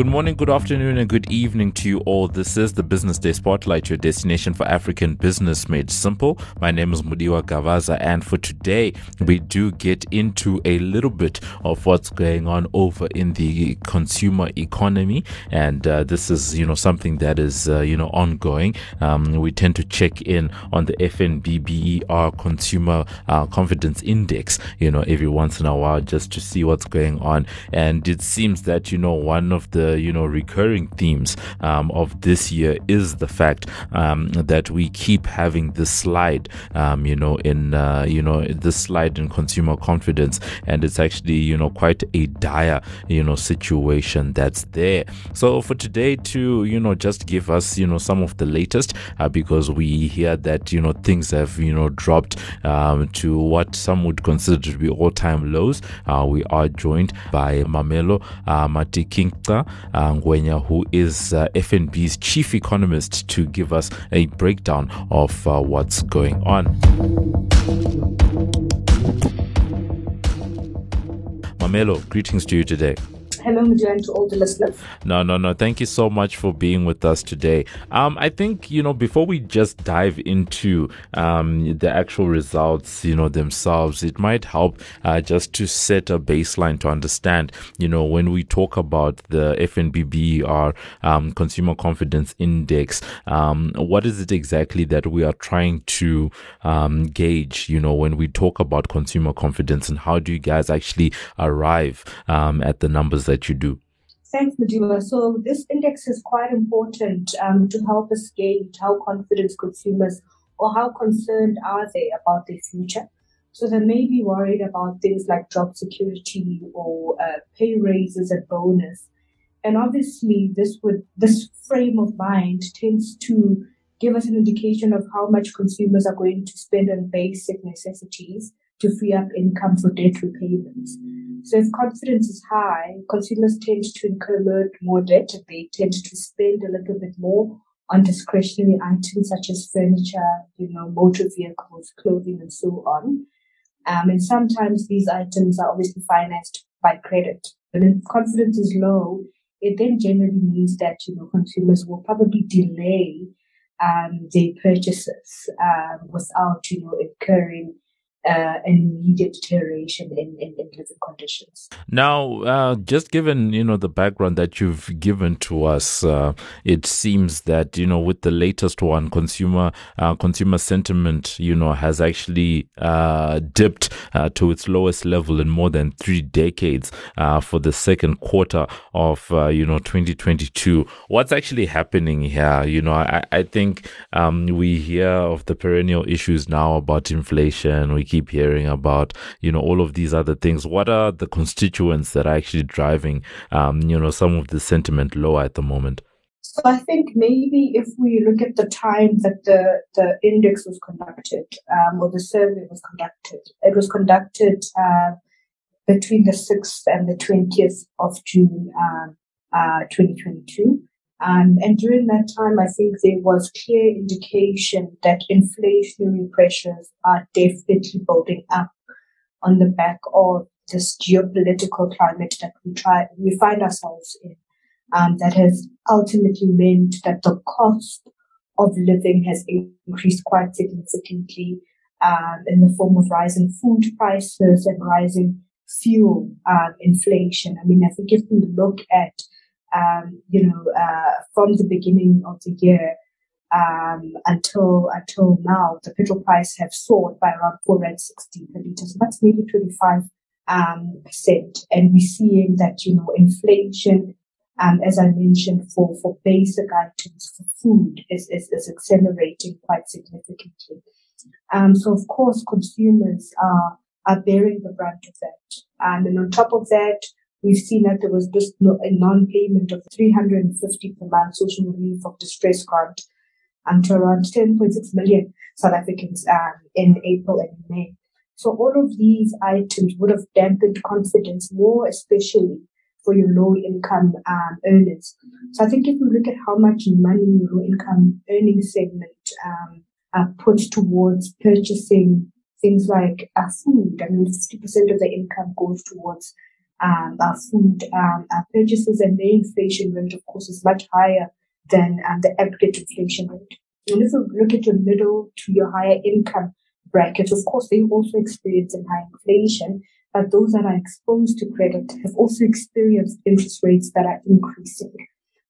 Good morning, good afternoon, and good evening to you all. This is the Business Day Spotlight, your destination for African business made simple. My name is Mudiwa Gavaza, and for today, we do get into a little bit of what's going on over in the consumer economy, and uh, this is, you know, something that is, uh, you know, ongoing. Um, we tend to check in on the FNBBER Consumer uh, Confidence Index, you know, every once in a while just to see what's going on, and it seems that, you know, one of the you know recurring themes um, of this year is the fact um, that we keep having this slide, um, you know, in uh, you know this slide in consumer confidence, and it's actually you know quite a dire you know situation that's there. So for today to you know just give us you know some of the latest uh, because we hear that you know things have you know dropped um, to what some would consider to be all-time lows. Uh, we are joined by Mamello uh, Matikinca, Ngwenya, who is uh, FNB's chief economist, to give us a breakdown of uh, what's going on. Mamello, greetings to you today. Hello, Mudiwa, and to all the listeners. No, no, no. Thank you so much for being with us today. Um, I think, you know, before we just dive into um, the actual results, you know, themselves, it might help uh, just to set a baseline to understand, you know, when we talk about the FNBBER um, Consumer Confidence Index, um, what is it exactly that we are trying to um, gauge, you know, when we talk about consumer confidence and how do you guys actually arrive um, at the numbers that you do? Thanks, Mudiwa. So this index is quite important um, to help us gauge how confident consumers or how concerned are they about their future. So they may be worried about things like job security or uh, pay raises and bonus. And obviously, this would this frame of mind tends to give us an indication of how much consumers are going to spend on basic necessities to free up income for debt repayments. So if confidence is high, consumers tend to incur more debt. They tend to spend a little bit more on discretionary items such as furniture, you know, motor vehicles, clothing, and so on. Um, and sometimes these items are obviously financed by credit. But if confidence is low, it then generally means that you know consumers will probably delay um, their purchases um, without you know incurring uh, an immediate deterioration in, in, in, living conditions. Now, uh, just given you know the background that you've given to us, uh, it seems that you know with the latest one, consumer uh, consumer sentiment you know has actually uh, dipped uh, to its lowest level in more than three decades for the second quarter of you know 2022. What's actually happening here? You know, I, I think um, we hear of the perennial issues now about inflation. We keep hearing about, you know, all of these other things. What are the constituents that are actually driving, um, you know, some of the sentiment lower at the moment? So I think maybe if we look at the time that the, the index was conducted, um, or the survey was conducted, it was conducted uh, between the 6th and the 20th of June um, uh, 2022. Um, and during that time, I think there was clear indication that inflationary pressures are definitely building up on the back of this geopolitical climate that we try we find ourselves in. Um, that has ultimately meant that the cost of living has increased quite significantly um, in the form of rising food prices and rising fuel um, inflation. I mean, I think if we look at um, you know, uh, from the beginning of the year um, until until now, the petrol price have soared by around four rand sixty per liter. So that's maybe twenty five um, percent, and we're seeing that you know inflation. Um, as I mentioned, for, for basic items, for food, is, is, is accelerating quite significantly. Um, so, of course, consumers are, are bearing the brunt of that. Um, and on top of that, We've seen that there was just a non-payment of 350 per month social relief of distress grant um, to around 10.6 million South Africans um, in April and May. So all of these items would have dampened confidence more, especially for your low income um, earners. So I think if we look at how much money your low income earning segment um, uh, puts towards purchasing things like uh, food, I mean, 50% of the income goes towards um, food um, our purchases, and their inflation rate, of course, is much higher than um, the aggregate inflation rate. And if you look at your middle to your higher income brackets, of course, they also experience high inflation, but those that are exposed to credit have also experienced interest rates that are increasing.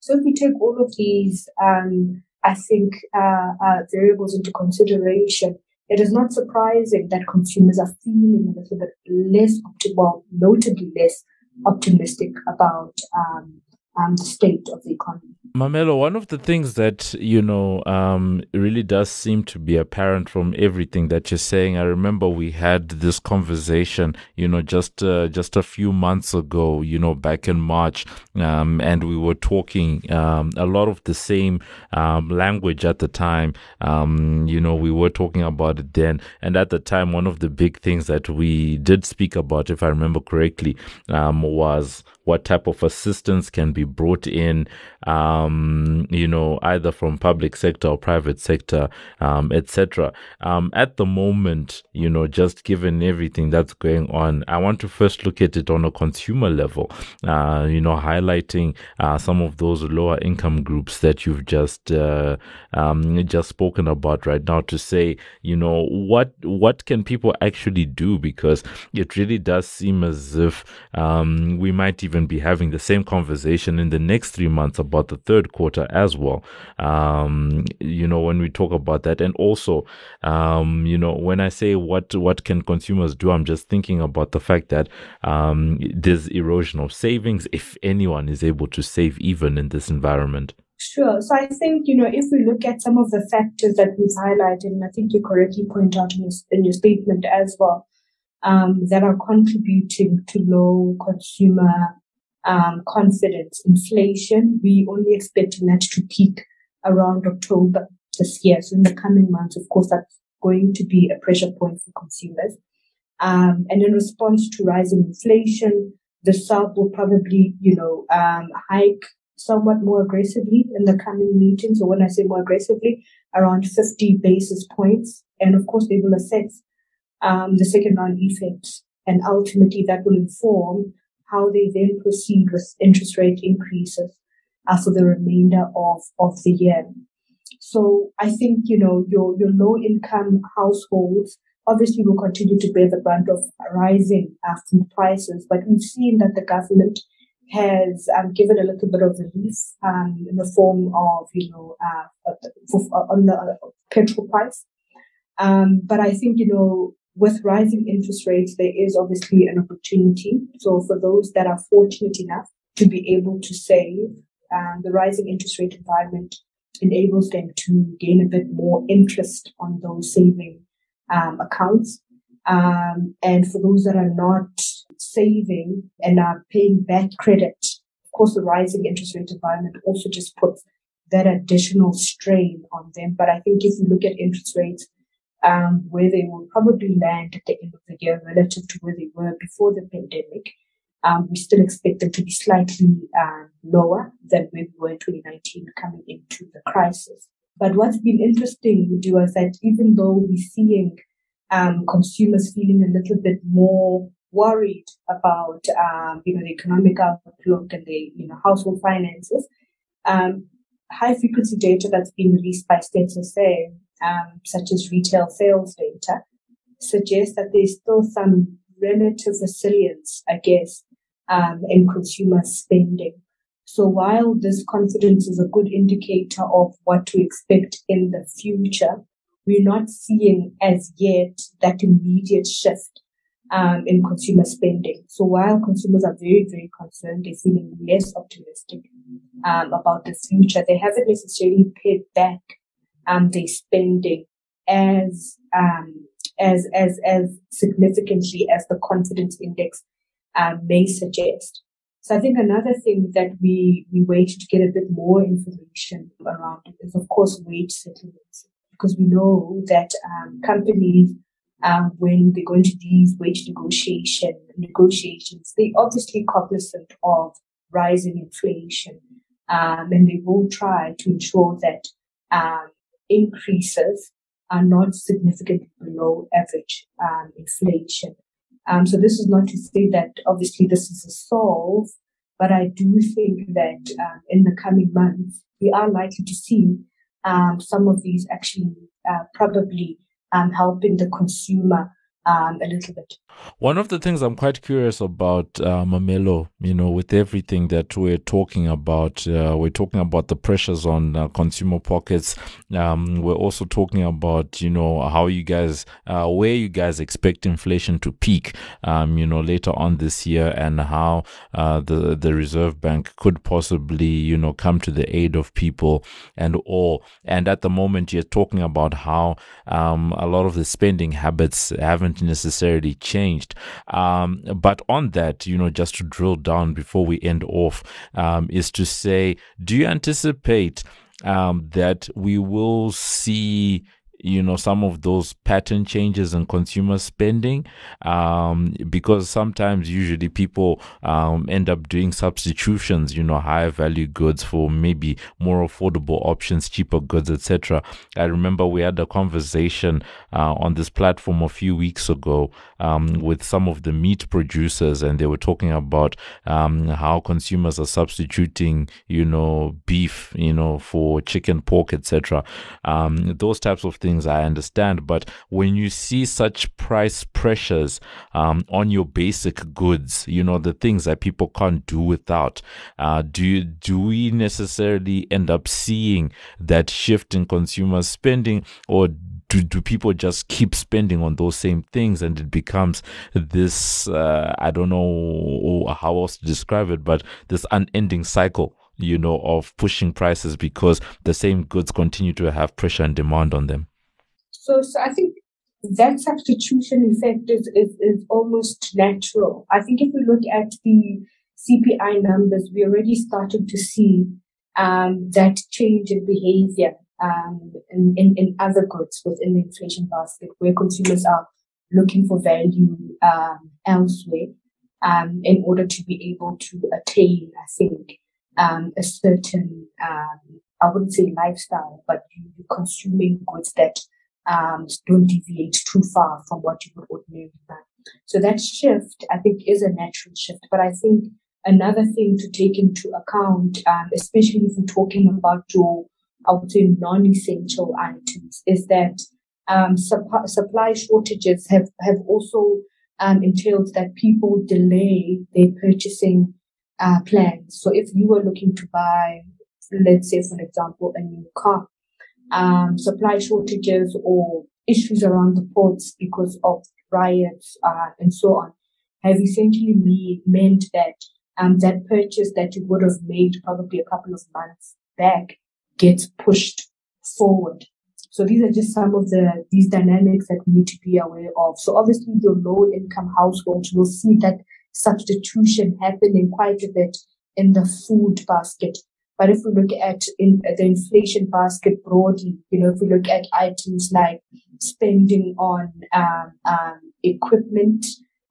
So if we take all of these, um, I think, uh, uh, variables into consideration, it is not surprising that consumers are feeling a little bit less, well, notably less optimistic about um, um, the state of the economy. Mamello, one of the things that, you know, um, really does seem to be apparent from everything that you're saying, I remember we had this conversation, you know, just, uh, just a few months ago, you know, back in March, um, and we were talking, um, a lot of the same, um, language at the time. Um, you know, we were talking about it then. And at the time, one of the big things that we did speak about, if I remember correctly, um, was what type of assistance can be brought in, um, you know, either from public sector or private sector, um, etc. Um, at the moment, you know, just given everything that's going on, I want to first look at it on a consumer level, uh, you know, highlighting uh, some of those lower income groups that you've just uh, um, just spoken about right now to say, you know, what what can people actually do because it really does seem as if um, we might even be having the same conversation in the next three months about the third quarter as well. Um, you know, when we talk about that, and also, um, you know, when I say what what can consumers do, I'm just thinking about the fact that um, there's erosion of savings if anyone is able to save even in this environment. Sure. So I think, you know, if we look at some of the factors that we've highlighted, and I think you correctly point out in your, in your statement as well, um, that are contributing to low consumer um, confidence. Inflation, we only expecting that to peak around October this year. So in the coming months, of course, that's going to be a pressure point for consumers. Um, and in response to rising inflation, the SARB will probably, you know, um, hike somewhat more aggressively in the coming meetings. So when I say more aggressively, around 50 basis points. And of course, they will assess um, the second round effects. And ultimately, that will inform how they then proceed with interest rate increases uh, for the remainder of, of the year. So I think, you know, your, your low income households obviously will continue to bear the brunt of rising uh, food prices, but we've seen that the government has um, given a little bit of relief um, in the form of, you know, uh, for, on the petrol price. Um, but I think, you know, with rising interest rates, there is obviously an opportunity. So for those that are fortunate enough to be able to save, um, the rising interest rate environment enables them to gain a bit more interest on those saving um, accounts. Um, and for those that are not saving and are paying back credit, of course, the rising interest rate environment also just puts that additional strain on them. But I think if you look at interest rates um, where they will probably land at the end of the year relative to where they were before the pandemic. Um, we still expect them to be slightly um, lower than where we were in 2019 coming into the crisis. But what's been interesting, Mudiwa, is that even though we're seeing um, consumers feeling a little bit more worried about, um, you know, the economic outlook and the, you know, household finances, um, high frequency data that's been released by Stats SA um, such as retail sales data, suggests that there's still some relative resilience, I guess, um, in consumer spending. So while this confidence is a good indicator of what to expect in the future, we're not seeing as yet that immediate shift um, in consumer spending. So while consumers are very, very concerned, they're feeling less optimistic um, about the future. They haven't necessarily paid back um, their spending as um, as as as significantly as the confidence index um, may suggest. So I think another thing that we we wait to get a bit more information around is of course wage settlements because we know that um, companies um, when they go into these wage negotiation negotiations, they obviously cognizant of rising inflation, um, and they will try to ensure that um, increases are not significantly below average um, inflation. Um, so this is not to say that obviously this is a solve, but I do think that um, in the coming months we are likely to see um, some of these actually uh, probably um, helping the consumer um, a little bit. One of the things I'm quite curious about, uh, Mamello, you know, with everything that we're talking about, uh, we're talking about the pressures on uh, consumer pockets. Um, we're also talking about, you know, how you guys, uh, where you guys expect inflation to peak, um, you know, later on this year, and how uh, the the Reserve Bank could possibly, you know, come to the aid of people and all. And at the moment, you're talking about how um, a lot of the spending habits haven't necessarily changed. Um, but on that, you know, just to drill down before we end off, um, is to say, do you anticipate um, that we will see you know some of those pattern changes in consumer spending um, because sometimes usually people um, end up doing substitutions you know higher value goods for maybe more affordable options cheaper goods etc i remember we had a conversation uh, on this platform a few weeks ago um, with some of the meat producers and they were talking about um, how consumers are substituting you know beef you know for chicken pork etc um, those types of things things I understand, but when you see such price pressures um, on your basic goods, you know the things that people can't do without, uh, do you, do we necessarily end up seeing that shift in consumer spending, or do, do people just keep spending on those same things and it becomes this uh, I don't know how else to describe it, but this unending cycle you know, of pushing prices because the same goods continue to have pressure and demand on them. So, so I think that substitution effect is, is, is almost natural. I think if we look at the CPI numbers, we already started to see um, that change in behavior um, in, in, in, other goods within the inflation basket where consumers are looking for value um, elsewhere um, in order to be able to attain, I think, um, a certain, um, I wouldn't say lifestyle, but consuming goods that um, don't deviate too far from what you would ordinarily buy. So that shift, I think, is a natural shift. But I think another thing to take into account, um, especially if we're talking about your, I would say, non-essential items, is that um, supp- supply shortages have have also um, entailed that people delay their purchasing uh, plans. So if you were looking to buy, let's say, for example, a new car, um, supply shortages or issues around the ports because of riots uh, and so on have essentially me- meant that um, that purchase that you would have made probably a couple of months back gets pushed forward. So these are just some of the these dynamics that we need to be aware of. So obviously your low income households will see that substitution happening quite a bit in the food basket but if we look at in the inflation basket broadly, you know, if we look at items like spending on um, um, equipment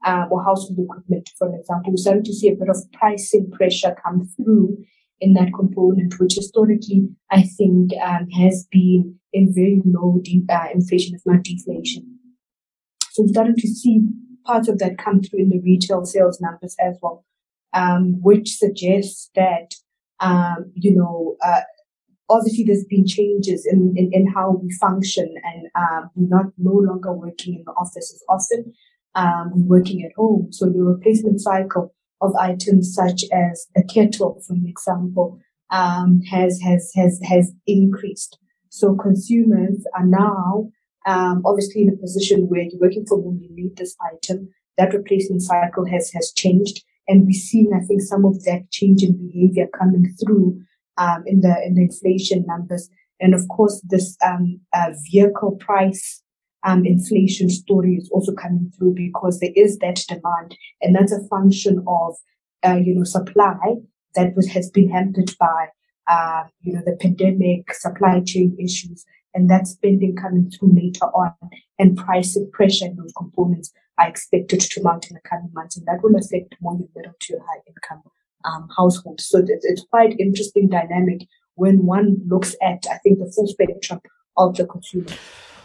um, or household equipment, for example, we're starting to see a bit of pricing pressure come through in that component, which historically I think um, has been in very low de- uh, inflation, if not deflation. So we're starting to see parts of that come through in the retail sales numbers as well, um, which suggests that um, you know, uh, obviously there's been changes in, in, in how we function and um, we're not no longer working in the office as often. Um, we're working at home. So the replacement cycle of items such as a kettle, for an example, um, has, has, has, has increased. So consumers are now um, obviously in a position where you're working from home, you need this item. That replacement cycle has, has changed and we're seeing, I think, some of that change in behavior coming through um, in the in the inflation numbers, and of course, this um, uh, vehicle price um, inflation story is also coming through because there is that demand, and that's a function of uh, you know supply that was has been hampered by uh, you know the pandemic, supply chain issues, and that spending coming through later on, and pricing pressure in those components are expected to mount in the coming months, and that will affect more middle to high income um, households. So it's, it's quite interesting dynamic when one looks at, I think, the full spectrum of the consumer.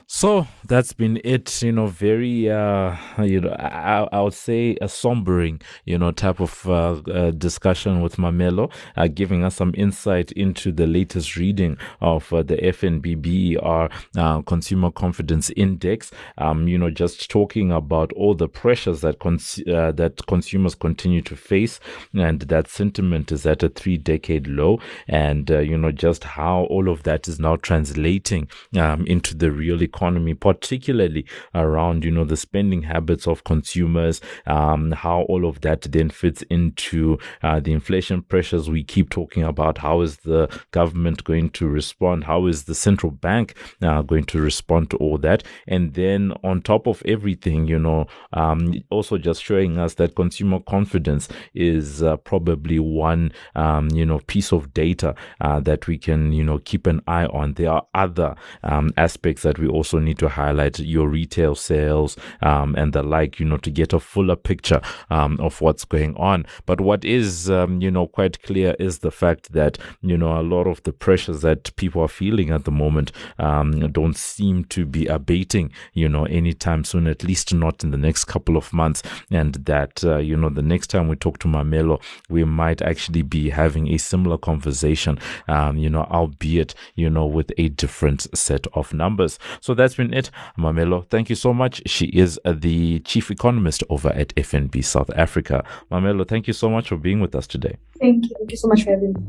So that's been it, you know, very, uh, you know, I, I would say a sombering, you know, type of uh, uh, discussion with Mamello, uh, giving us some insight into the latest reading of uh, the FNBBER uh, Consumer Confidence Index. Um, you know, just talking about all the pressures that cons- that consumers continue to face, and that sentiment is at a three-decade low, and you know, just how all of that is now translating um, into the real economy economy, particularly around, you know, the spending habits of consumers, um, how all of that then fits into uh, the inflation pressures we keep talking about. How is the government going to respond? How is the central bank uh, going to respond to all that? And then on top of everything, you know, um, also just showing us that consumer confidence is uh, probably one, um, you know, piece of data uh, that we can, you know, keep an eye on. There are other um, aspects that we also also need to highlight your retail sales um, and the like, you know, to get a fuller picture um, of what's going on. But what is, um, you know, quite clear is the fact that, you know, a lot of the pressures that people are feeling at the moment um, don't seem to be abating, you know, anytime soon, at least not in the next couple of months. And that, uh, you know, the next time we talk to Mamello, we might actually be having a similar conversation, um, you know, albeit, you know, with a different set of numbers. So that's been it. Mamello, thank you so much. She is uh, the chief economist over at FNB South Africa. Mamello, thank you so much for being with us today. Thank you. Thank you so much for having me.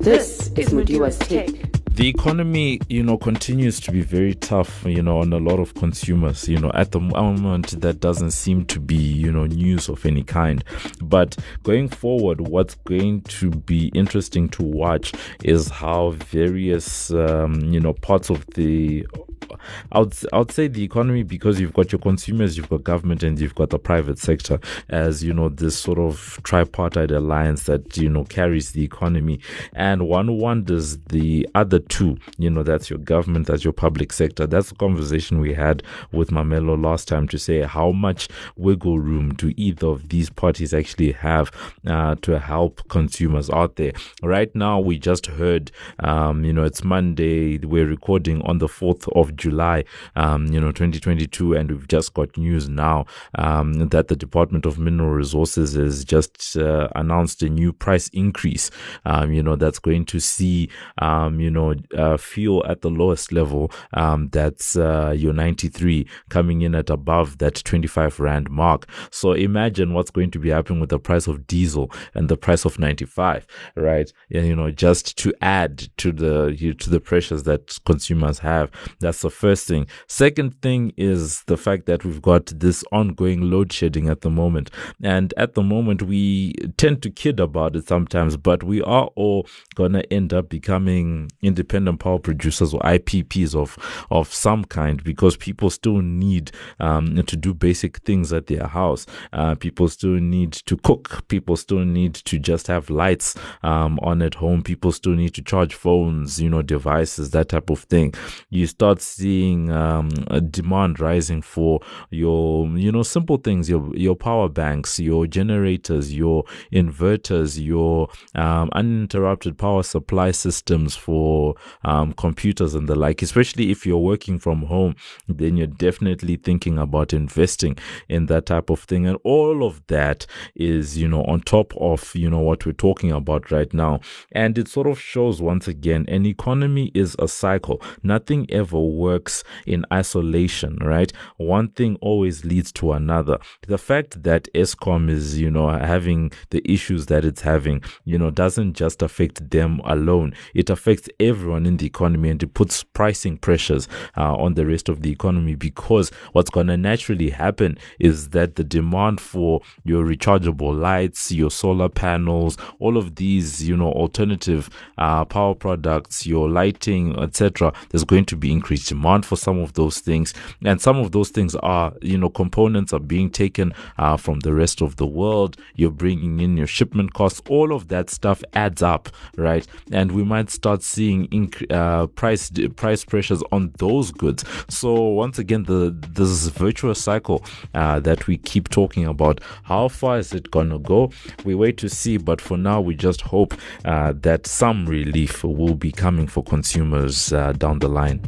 This is Mudiwa's Take the economy, you know, continues to be very tough, you know, on a lot of consumers. You know, at the moment, that doesn't seem to be, you know, news of any kind. But going forward, what's going to be interesting to watch is how various, um, you know, parts of the I would, say the economy because you've got your consumers, you've got government, and you've got the private sector as you know this sort of tripartite alliance that you know carries the economy. And one wonders the other you know, that's your government, that's your public sector. That's the conversation we had with Mamello last time to say how much wiggle room do either of these parties actually have uh, to help consumers out there. Right now, we just heard, um, you know, it's Monday. We're recording on the fourth of July, um, you know, 2022, and we've just got news now um, that the Department of Mineral Resources has just uh, announced a new price increase. Um, you know, that's going to see, um, you know, uh, fuel at the lowest level. Um, that's uh, your 93 coming in at above that 25 rand mark. So imagine what's going to be happening with the price of diesel and the price of 95, right? And, you know, just to add to the to the pressures that consumers have. That's the first thing. Second thing is the fact that we've got this ongoing load shedding at the moment. And at the moment, we tend to kid about it sometimes, but we are all going to end up becoming independent power producers or IPPs of, of some kind because people still need um, to do basic things at their house. Uh, people still need to cook. People still need to just have lights um, on at home. People still need to charge phones, you know, devices, that type of thing. You start seeing um, a demand rising for your, you know, simple things, your your power banks, your generators, your inverters, your um, uninterrupted power supply systems for um, computers and the like. Especially if you're working from home, then you're definitely thinking about investing in that type of thing, and all of that is, you know, on top of you know what we're talking about right now, and it sort of shows once again, an economy is a cycle. Nothing ever works in isolation, right? One thing always leads to another. The fact that Eskom is, you know, having the issues that it's having, you know, doesn't just affect them alone. It affects everyone in the economy and it puts pricing pressures uh, on the rest of the economy because what's going to naturally happen is that the demand for your rechargeable lights, your solar panels, all of these, you know, alternative uh, power products, your lighting, etc., there's going to be increased demand for some of those things. And some of those things are, you know, components are being taken uh, from the rest of the world. You're bringing in your shipment costs. All of that stuff adds up, right? And we might start seeing uh, price price pressures on those goods. So once again, the this virtuous cycle uh, that we keep talking about. How far is it gonna go? We wait to see. But for now, we just hope uh, that some relief will be coming for consumers uh, down the line.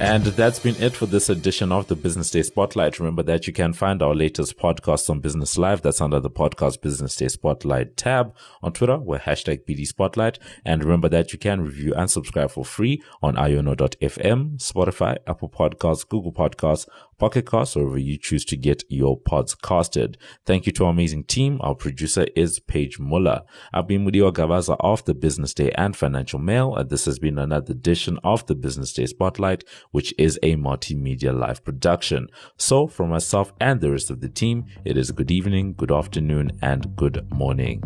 And that's been it for this edition of the Business Day Spotlight. Remember that you can find our latest podcast on Business Live. That's under the podcast Business Day Spotlight tab. On Twitter, we're hashtag BD Spotlight. And remember that you can review and subscribe for free on iono.fm, Spotify, Apple Podcasts, Google Podcasts, Pocket Casts, wherever you choose to get your pods casted. Thank you to our amazing team. Our producer is Paige Muller. I've been Mudiwa Gavaza of the Business Day and Financial Mail. And this has been another edition of the Business Day Spotlight, which is a multimedia live production. So for myself and the rest of the team, it is good evening, good afternoon, and good morning.